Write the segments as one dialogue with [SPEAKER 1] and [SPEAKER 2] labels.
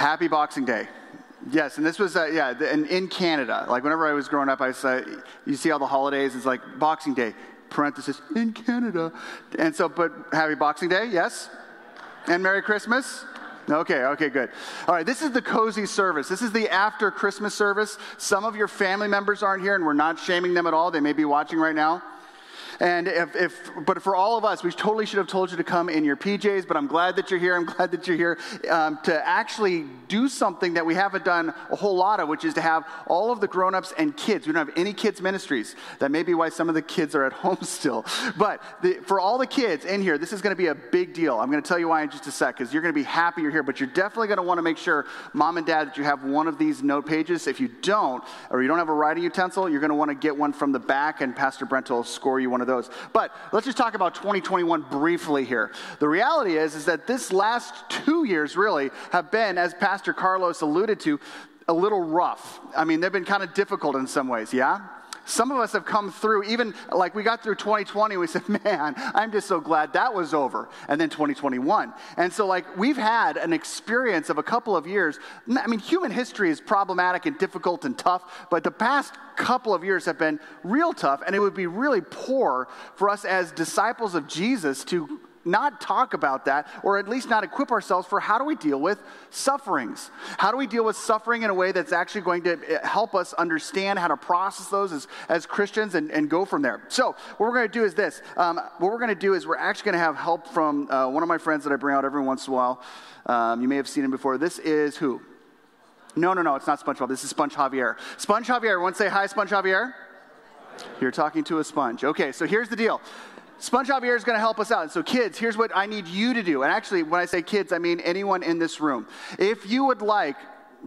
[SPEAKER 1] Happy Boxing Day. Yes, and this was, uh, yeah, the, in, in Canada. Like whenever I was growing up, I saw, you see all the holidays, it's like Boxing Day, parenthesis, in Canada. And so, but happy Boxing Day, yes? And Merry Christmas? Okay, okay, good. All right, this is the cozy service. This is the after Christmas service. Some of your family members aren't here, and we're not shaming them at all. They may be watching right now. And if, if, but for all of us, we totally should have told you to come in your PJs, but I'm glad that you're here. I'm glad that you're here um, to actually do something that we haven't done a whole lot of, which is to have all of the grown-ups and kids. We don't have any kids ministries. That may be why some of the kids are at home still. But the, for all the kids in here, this is going to be a big deal. I'm going to tell you why in just a sec, because you're going to be happy you're here, but you're definitely going to want to make sure, mom and dad, that you have one of these note pages. If you don't, or you don't have a writing utensil, you're going to want to get one from the back, and Pastor Brent will score you one of those. But let's just talk about 2021 briefly here. The reality is, is that this last two years really have been, as Pastor Carlos alluded to, a little rough. I mean, they've been kind of difficult in some ways, yeah? Some of us have come through, even like we got through 2020, we said, man, I'm just so glad that was over. And then 2021. And so, like, we've had an experience of a couple of years. I mean, human history is problematic and difficult and tough, but the past couple of years have been real tough, and it would be really poor for us as disciples of Jesus to not talk about that, or at least not equip ourselves for how do we deal with sufferings? How do we deal with suffering in a way that's actually going to eh, help us understand how to process those as, as Christians and, and go from there? So, what we're going to do is this. Um, what we're going to do is we're actually going to have help from uh, one of my friends that I bring out every once in a while. Um, you may have seen him before. This is who? No, no, no, it's not SpongeBob. This is Sponge Javier. Sponge Javier, everyone say hi, Sponge Javier. You're talking to a sponge. Okay, so here's the deal. Sponge here is going to help us out. So, kids, here's what I need you to do. And actually, when I say kids, I mean anyone in this room. If you would like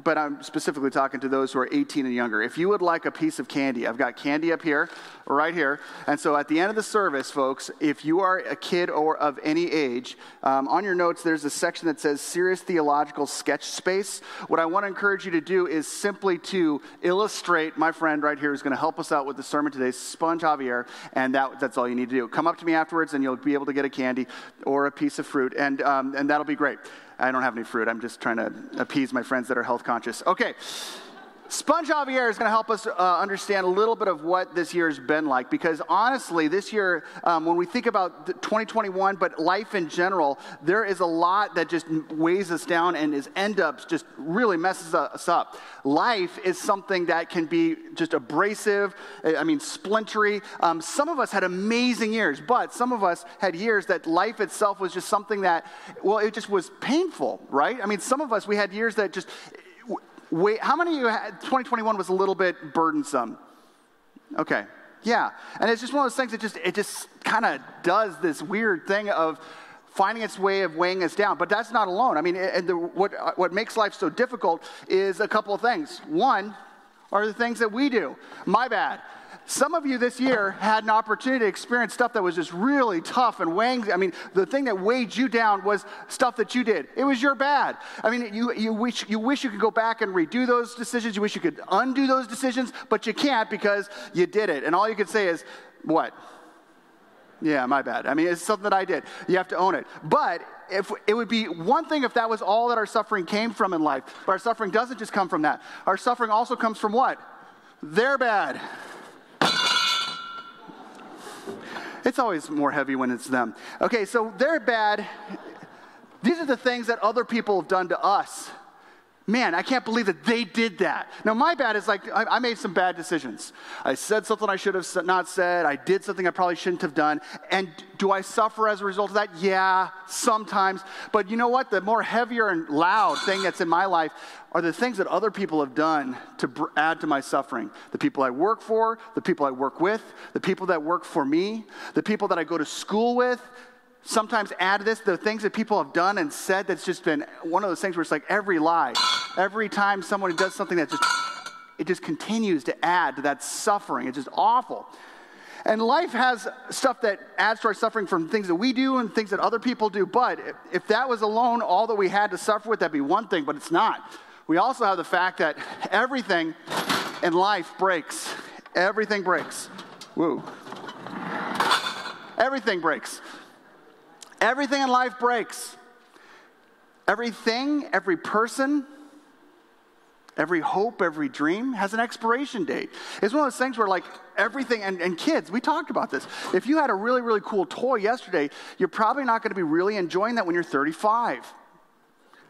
[SPEAKER 1] but I'm specifically talking to those who are 18 and younger. If you would like a piece of candy, I've got candy up here, right here. And so at the end of the service, folks, if you are a kid or of any age, um, on your notes, there's a section that says Serious Theological Sketch Space. What I want to encourage you to do is simply to illustrate my friend right here who's going to help us out with the sermon today, Sponge Javier, and that, that's all you need to do. Come up to me afterwards and you'll be able to get a candy or a piece of fruit, and, um, and that'll be great. I don't have any fruit. I'm just trying to appease my friends that are health conscious. Okay. Sponge Javier is going to help us uh, understand a little bit of what this year has been like because honestly, this year, um, when we think about 2021, but life in general, there is a lot that just weighs us down and is end up just really messes us up. Life is something that can be just abrasive, I mean, splintery. Um, some of us had amazing years, but some of us had years that life itself was just something that, well, it just was painful, right? I mean, some of us, we had years that just, Wait, how many of you had 2021 was a little bit burdensome? Okay. Yeah. And it's just one of those things that just it just kind of does this weird thing of finding its way of weighing us down. But that's not alone. I mean, and the, what, what makes life so difficult is a couple of things. One are the things that we do. My bad. Some of you this year had an opportunity to experience stuff that was just really tough and weighing. I mean, the thing that weighed you down was stuff that you did. It was your bad. I mean, you, you, wish, you wish you could go back and redo those decisions. You wish you could undo those decisions, but you can't because you did it. And all you can say is, what? Yeah, my bad. I mean, it's something that I did. You have to own it. But if it would be one thing if that was all that our suffering came from in life. But our suffering doesn't just come from that. Our suffering also comes from what? They're bad. It's always more heavy when it's them. Okay, so they're bad. These are the things that other people have done to us. Man, I can't believe that they did that. Now, my bad is like, I, I, made some bad decisions. I said something I should have not said. I did something I probably shouldn't have done. And do I suffer as a result of that? Yeah, sometimes. But you know what? The more heavier and loud thing that's in my life are the things that other people have done to br- add to my suffering. The people I work for, the people I work with, the people that work for me, the people that I go to school with, sometimes add to this the things that people have done and said that's just been one of those things where it's like every lie every time someone does something that just it just continues to add to that suffering. It's just awful. And life has stuff that adds to our suffering from things that we do and things that other people do. But if that was alone all that we had to suffer with that'd be one thing but it's not. We also have the fact that everything in life breaks. Everything breaks. Woo. Everything breaks. Everything in life breaks. Everything, every person, Every hope, every dream has an expiration date. It's one of those things where, like, everything, and, and kids, we talked about this. If you had a really, really cool toy yesterday, you're probably not going to be really enjoying that when you're 35.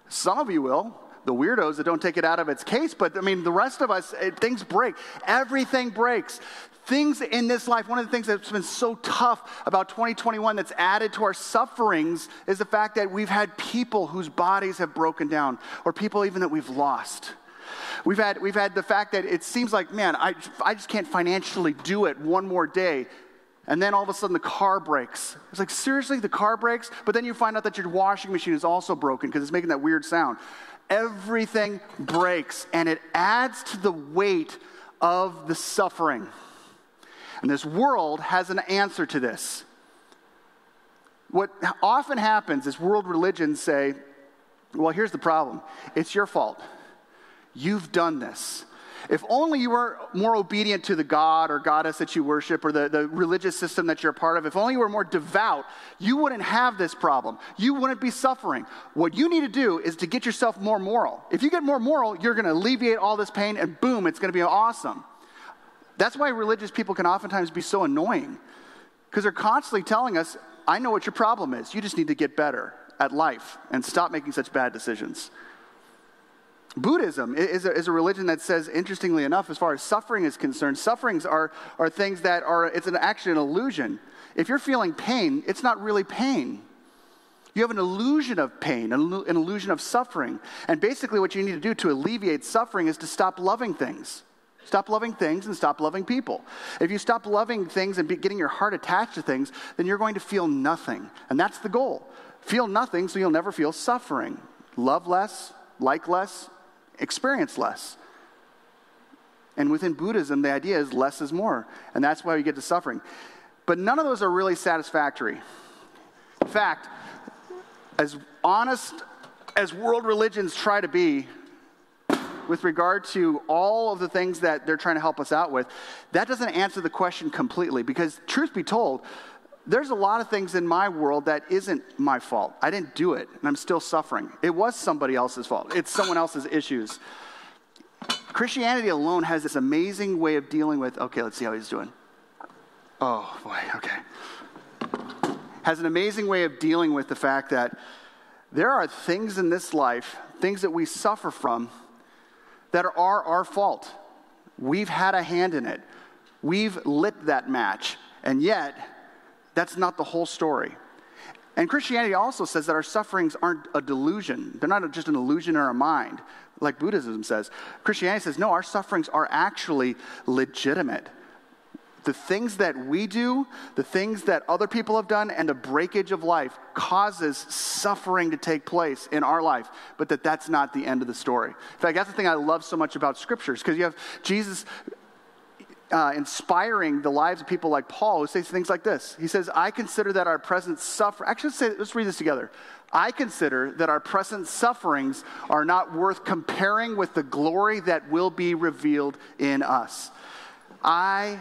[SPEAKER 1] Some of you will, the weirdos that don't take it out of its case, but I mean, the rest of us, it, things break. Everything breaks. Things in this life, one of the things that's been so tough about 2021 that's added to our sufferings is the fact that we've had people whose bodies have broken down, or people even that we've lost. We've had, we've had the fact that it seems like, man, I, I just can't financially do it one more day. And then all of a sudden the car breaks. It's like, seriously, the car breaks? But then you find out that your washing machine is also broken because it's making that weird sound. Everything breaks, and it adds to the weight of the suffering. And this world has an answer to this. What often happens is world religions say, well, here's the problem it's your fault. You've done this. If only you were more obedient to the God or goddess that you worship or the, the religious system that you're a part of, if only you were more devout, you wouldn't have this problem. You wouldn't be suffering. What you need to do is to get yourself more moral. If you get more moral, you're going to alleviate all this pain and boom, it's going to be awesome. That's why religious people can oftentimes be so annoying because they're constantly telling us, I know what your problem is. You just need to get better at life and stop making such bad decisions. Buddhism is a, is a, religion that says, interestingly enough, as far as suffering is concerned, sufferings are, are things that are, it's an, actually an illusion. If you're feeling pain, it's not really pain. You have an illusion of pain, an, an illusion of suffering. And basically, what you need to do to alleviate suffering is to stop loving things. Stop loving things and stop loving people. If you stop loving things and be, getting your heart attached to things, then you're going to feel nothing. And that's the goal. Feel nothing so you'll never feel suffering. Love less, like less, experience less. And within Buddhism, the idea is less is more. And that's why we get to suffering. But none of those are really satisfactory. In fact, as honest as world religions try to be with regard to all of the things that they're trying to help us out with, that doesn't answer the question completely. Because, truth be told, there's a lot of things in my world that isn't my fault. I didn't do it, and I'm still suffering. It was somebody else's fault, it's someone else's issues. Christianity alone has this amazing way of dealing with, okay, let's see how he's doing. Oh, boy, okay. Has an amazing way of dealing with the fact that there are things in this life, things that we suffer from, that are our fault. We've had a hand in it. We've lit that match. And yet, that's not the whole story. And Christianity also says that our sufferings aren't a delusion. They're not just an illusion in our mind, like Buddhism says. Christianity says, no, our sufferings are actually legitimate. The things that we do, the things that other people have done, and the breakage of life causes suffering to take place in our life, but that that's not the end of the story. In fact, that's the thing I love so much about scriptures, because you have Jesus uh, inspiring the lives of people like Paul, who says things like this. He says, I consider that our present suffer. Actually, let's, say, let's read this together. I consider that our present sufferings are not worth comparing with the glory that will be revealed in us. I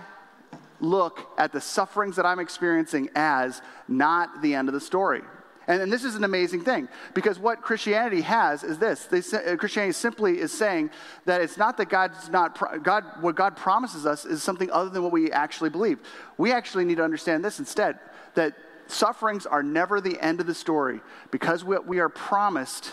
[SPEAKER 1] look at the sufferings that I'm experiencing as not the end of the story. And, and, this is an amazing thing because what Christianity has is this. They, uh, Christianity simply is saying that it's not that God's not, God, what God promises us is something other than what we actually believe. We actually need to understand this instead that sufferings are never the end of the story because what we are promised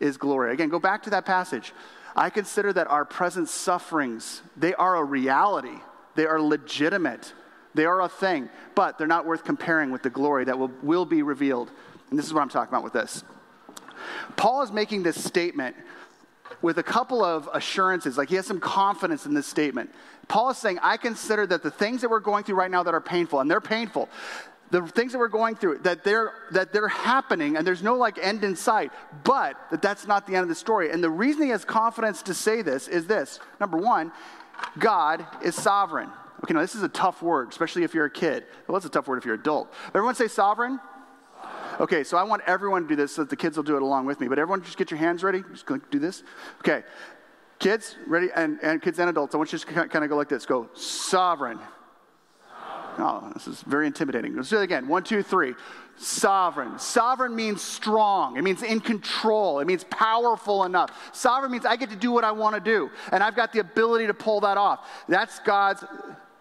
[SPEAKER 1] is glory. Again, go back to that passage. I consider that our present sufferings, they are a reality. They are legitimate. They are a thing, but they're not worth comparing with the glory that will, will be revealed and this is what I'm talking about with this. Paul is making this statement with a couple of assurances. Like he has some confidence in this statement. Paul is saying, I consider that the things that we're going through right now that are painful, and they're painful, the things that we're going through that they're that they're happening and there's no like end in sight but that that's not the end of the story. And the reason he has confidence to say this is this. Number one god is sovereign. Okay now this is a tough word especially if you're a kid. Well it's a tough word if you're an adult. Everyone say sovereign Okay, so I want everyone to do this so that the kids will do it along with me. But everyone just get your hands ready. Just do this. Okay. Kids, ready? And, and kids and adults, I want you to kind of go like this. Go, sovereign. sovereign. Oh, this is very intimidating. Let's do it again. One, two, three. Sovereign. Sovereign means strong. It means in control. It means powerful enough. Sovereign means I get to do what I want to do, and I've got the ability to pull that off. That's God's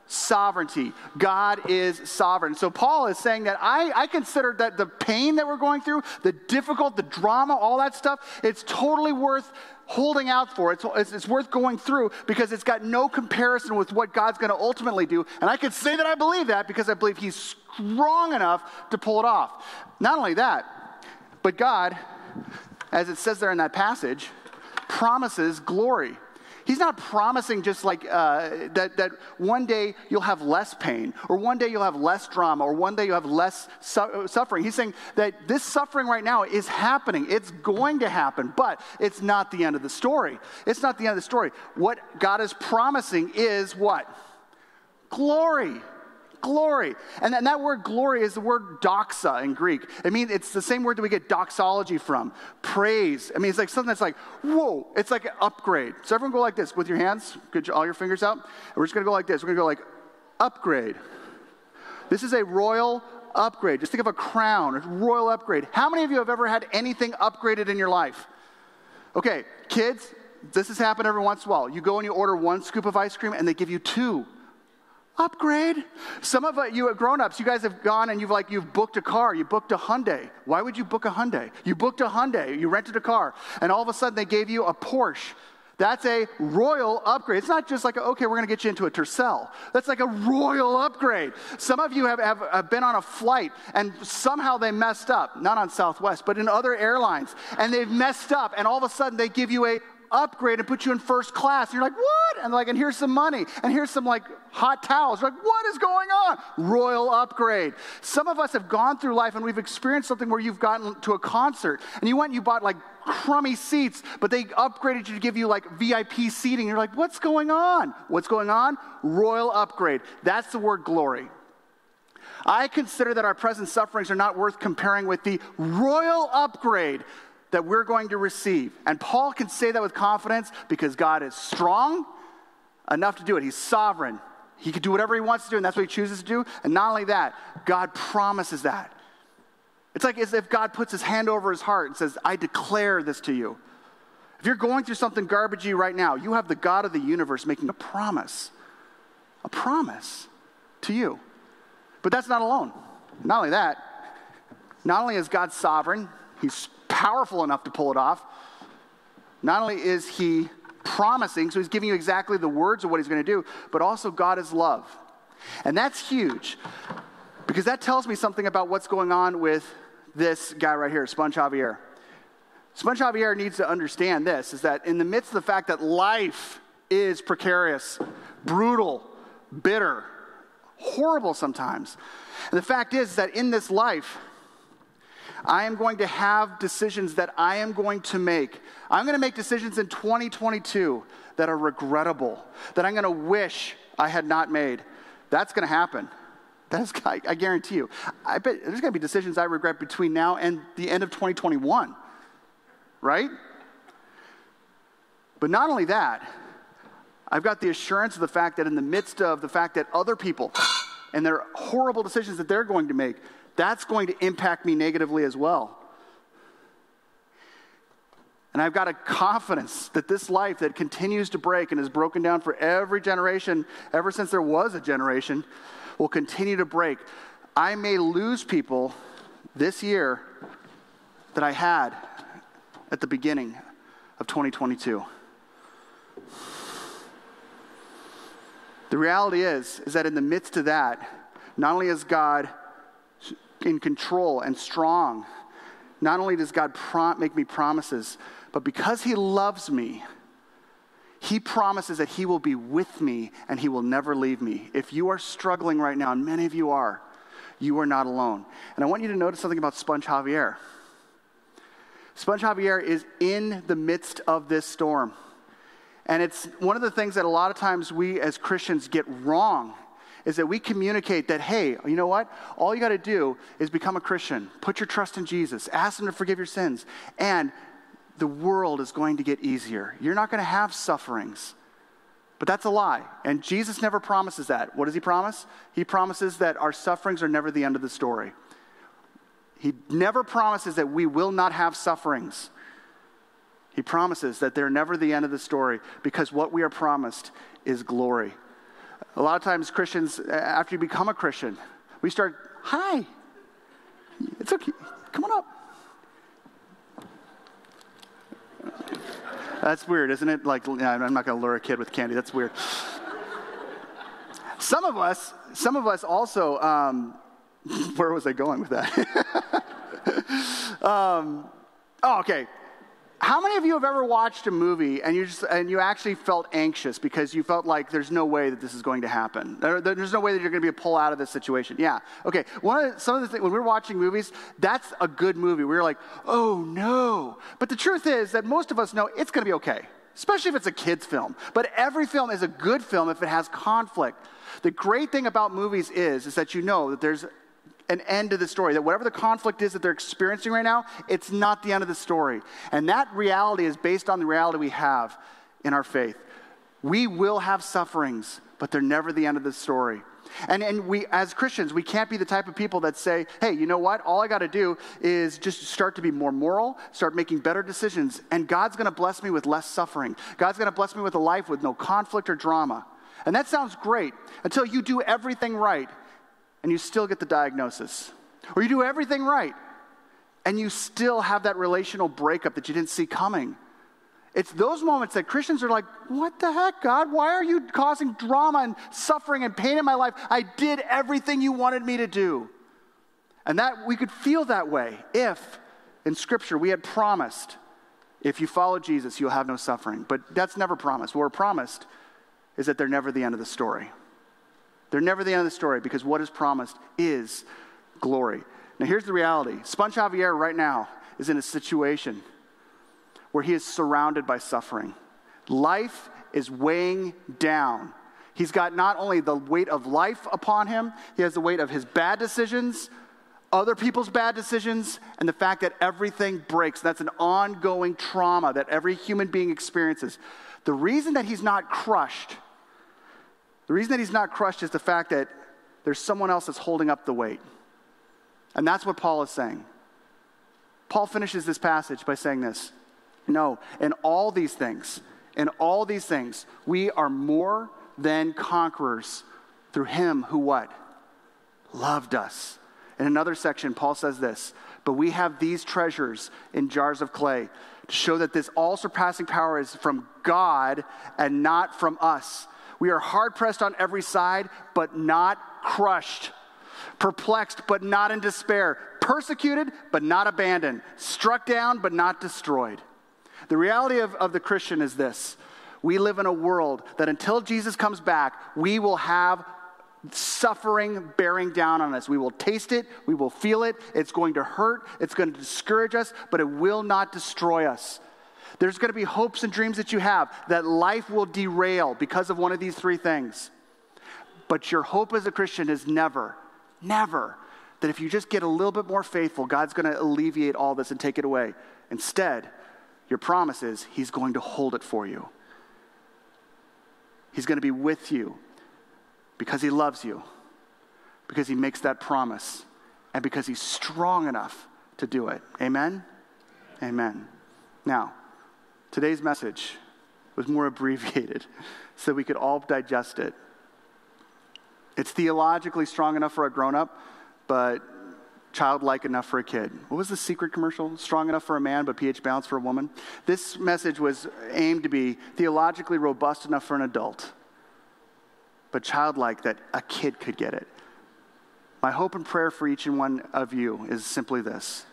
[SPEAKER 1] sovereignty. God is sovereign. So Paul is saying that I, I consider that the pain that we're going through, the difficult, the drama, all that stuff, it's totally worth holding out for. It's, it's, it's worth going through because it's got no comparison with what God's going to ultimately do. And I can say that I believe that because I believe He's strong enough to pull it off. Not only that, but God, as it says there in that passage, promises glory. He's not promising just like uh, that, that one day you'll have less pain, or one day you'll have less drama, or one day you'll have less su- suffering. He's saying that this suffering right now is happening. It's going to happen, but it's not the end of the story. It's not the end of the story. What God is promising is what? Glory glory. And, and that word glory is the word doxa in Greek. I mean, it's the same word that we get doxology from praise. I mean, it's like something that's like, whoa, it's like an upgrade. So everyone go like this with your hands, get all your fingers out. And we're just going to go like this. We're going to go like upgrade. This is a royal upgrade. Just think of a crown, a royal upgrade. How many of you have ever had anything upgraded in your life? Okay, kids, this has happened every once in a while. You go and you order one scoop of ice cream and they give you two upgrade. Some of uh, you have grown-ups, you guys have gone and you've like you've booked a car, you booked a Hyundai. Why would you book a Hyundai? You booked a Hyundai, you rented a car, and all of a sudden they gave you a Porsche. That's a royal upgrade. It's not just like, okay, we're going to get you into a Tercel. That's like a royal upgrade. Some of you have, have, have, been on a flight and somehow they messed up, not on Southwest, but in other airlines, and they've messed up, and all of a sudden they give you a upgrade and put you in first class. And you're like, what? And like, and here's some money, and here's some like hot towels. You're like, what is going on? Royal upgrade. Some of us have gone through life and we've experienced something where you've gotten to a concert and you went and you bought like crummy seats, but they upgraded you to give you like VIP seating. You're like, what's going on? What's going on? Royal upgrade. That's the word glory. I consider that our present sufferings are not worth comparing with the royal upgrade that we're going to receive. And Paul can say that with confidence because God is strong enough to do it. He's sovereign. He can do whatever he wants to do, and that's what he chooses to do. And not only that, God promises that. It's like as if God puts his hand over his heart and says, I declare this to you. If you're going through something garbagey right now, you have the God of the universe making a promise, a promise to you. But that's not alone. Not only that, not only is God sovereign, he's powerful enough to pull it off. Not only is he promising, so he's giving you exactly the words of what he's going to do, but also God is love. And that's huge because that tells me something about what's going on with this guy right here, Sponge Javier. Sponge Javier needs to understand this is that in the midst of the fact that life is precarious, brutal, bitter, horrible sometimes, and the fact is that in this life, I am going to have decisions that I am going to make. I'm going to make decisions in 2022 that are regrettable, that I'm going to wish I had not made. That's going to happen. That's, I, I guarantee you. I bet there's going to be decisions I regret between now and the end of 2021, right? But not only that, I've got the assurance of the fact that in the midst of the fact that other people and their horrible decisions that they're going to make, that's going to impact me negatively as well. And I've got a confidence that this life that continues to break and is broken down for every generation, ever since there was a generation, will continue to break. I may lose people this year that I had at the beginning of 2022. The reality is is that in the midst of that, not only is God in control and strong. Not only does God prom- make me promises, but because He loves me, He promises that He will be with me and He will never leave me. If you are struggling right now, and many of you are, you are not alone. And I want you to notice something about Sponge Javier. Sponge Javier is in the midst of this storm. And it's one of the things that a lot of times we as Christians get wrong is that we communicate that, hey, you know what? All you got to do is become a Christian, put your trust in Jesus, ask Him to forgive your sins, and the world is going to get easier. You're not going to have sufferings. But that's a lie. And Jesus never promises that. What does he promise? He promises that our sufferings are never the end of the story. He never promises that we will not have sufferings. He promises that they're never the end of the story because what we are promised is glory. A lot of times, Christians, after you become a Christian, we start, hi, it's okay, come on up. That's weird, isn't it? Like, I'm not going to lure a kid with candy. That's weird. Some of us, some of us also, um, where was I going with that? um, oh, okay. How many of you have ever watched a movie and you just and you actually felt anxious because you felt like there's no way that this is going to happen? There, there's no way that you're going to be pull out of this situation. Yeah. Okay. One of the, some of the things when we're watching movies, that's a good movie. We're like, oh no. But the truth is that most of us know it's going to be okay, especially if it's a kids' film. But every film is a good film if it has conflict. The great thing about movies is is that you know that there's an end to the story. That whatever the conflict is that they're experiencing right now, it's not the end of the story. And that reality is based on the reality we have in our faith. We will have sufferings, but they're never the end of the story. And, and we, as Christians, we can't be the type of people that say, hey, you know what? All I got to do is just start to be more moral, start making better decisions, and God's going to bless me with less suffering. God's going to bless me with a life with no conflict or drama. And that sounds great until you do everything right and you still get the diagnosis. Or you do everything right and you still have that relational breakup that you didn't see coming. It's those moments that Christians are like, What the heck, God? Why are you causing drama and suffering and pain in my life? I did everything you wanted me to do. And that we could feel that way if in Scripture we had promised, if you follow Jesus, you'll have no suffering. But that's never promised. What we're promised is that they're never the end of the story. They're never the end of the story because what is promised is glory. Now, here's the reality Sponge Javier right now is in a situation where he is surrounded by suffering. Life is weighing down. He's got not only the weight of life upon him, he has the weight of his bad decisions, other people's bad decisions, and the fact that everything breaks. That's an ongoing trauma that every human being experiences. The reason that he's not crushed the reason that he's not crushed is the fact that there's someone else that's holding up the weight. And that's what Paul is saying. Paul finishes this passage by saying this No, in all these things, in all these things, we are more than conquerors through him who what? Loved us. In another section, Paul says this But we have these treasures in jars of clay to show that this all surpassing power is from God and not from us. We are hard pressed on every side, but not crushed. Perplexed, but not in despair. Persecuted, but not abandoned. Struck down, but not destroyed. The reality of, of the Christian is this we live in a world that until Jesus comes back, we will have suffering bearing down on us. We will taste it, we will feel it, it's going to hurt, it's going to discourage us, but it will not destroy us. There's going to be hopes and dreams that you have that life will derail because of one of these three things. But your hope as a Christian is never, never that if you just get a little bit more faithful, God's going to alleviate all this and take it away. Instead, your promise is He's going to hold it for you. He's going to be with you because He loves you, because He makes that promise, and because He's strong enough to do it. Amen? Amen. Now, Today's message was more abbreviated so we could all digest it. It's theologically strong enough for a grown up, but childlike enough for a kid. What was the secret commercial? Strong enough for a man, but pH balanced for a woman? This message was aimed to be theologically robust enough for an adult, but childlike that a kid could get it. My hope and prayer for each and one of you is simply this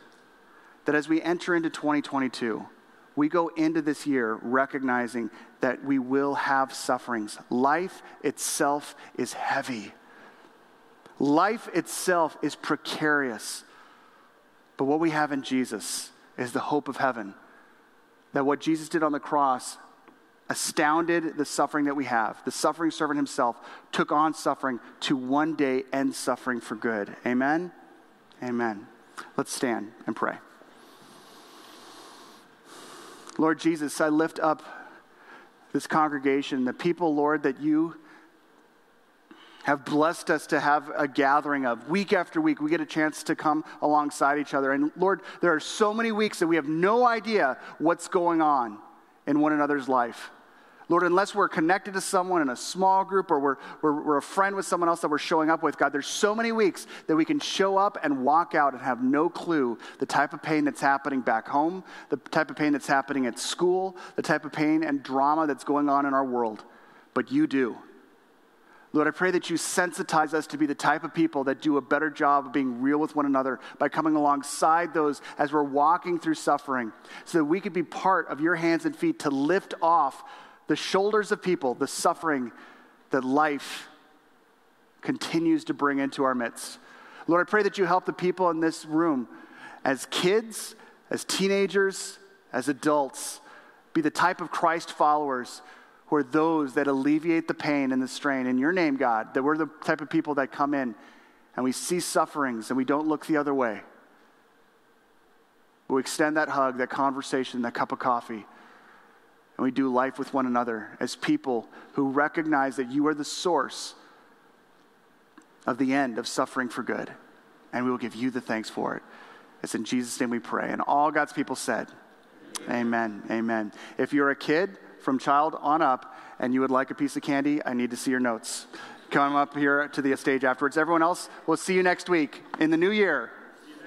[SPEAKER 1] that as we enter into 2022, we go into this year recognizing that we will have sufferings. Life itself is heavy, life itself is precarious. But what we have in Jesus is the hope of heaven. That what Jesus did on the cross astounded the suffering that we have. The suffering servant himself took on suffering to one day end suffering for good. Amen? Amen. Let's stand and pray. Lord Jesus, I lift up this congregation, the people, Lord, that you have blessed us to have a gathering of. Week after week, we get a chance to come alongside each other. And Lord, there are so many weeks that we have no idea what's going on in one another's life. Lord, unless we're connected to someone in a small group or we're, we're, we're, a friend with someone else that we're showing up with, God, there's so many weeks that we can show up and walk out and have no clue the type of pain that's happening back home, the type of pain that's happening at school, the type of pain and drama that's going on in our world. But you do. Lord, I pray that you sensitize us to be the type of people that do a better job of being real with one another by coming alongside those as we're walking through suffering so that we could be part of your hands and feet to lift off the shoulders of people the suffering that life continues to bring into our midst. Lord, I pray that you help the people in this room as kids, as teenagers, as adults, be the type of Christ followers who are those that alleviate the pain and the strain. In your name, God, that we're the type of people that come in and we see sufferings and we don't look the other way. we extend that hug, that conversation, that cup of coffee, and we do life with one another as people who recognize that you are the source of the end of suffering for good. And we will give you the thanks for it. It's in Jesus' name we pray. And all God's people said, Amen. Amen. Amen. If you're a kid, from child on up and you would like a piece of candy, I need to see your notes. Come up here to the stage afterwards. Everyone else, we'll see you next week in the new year.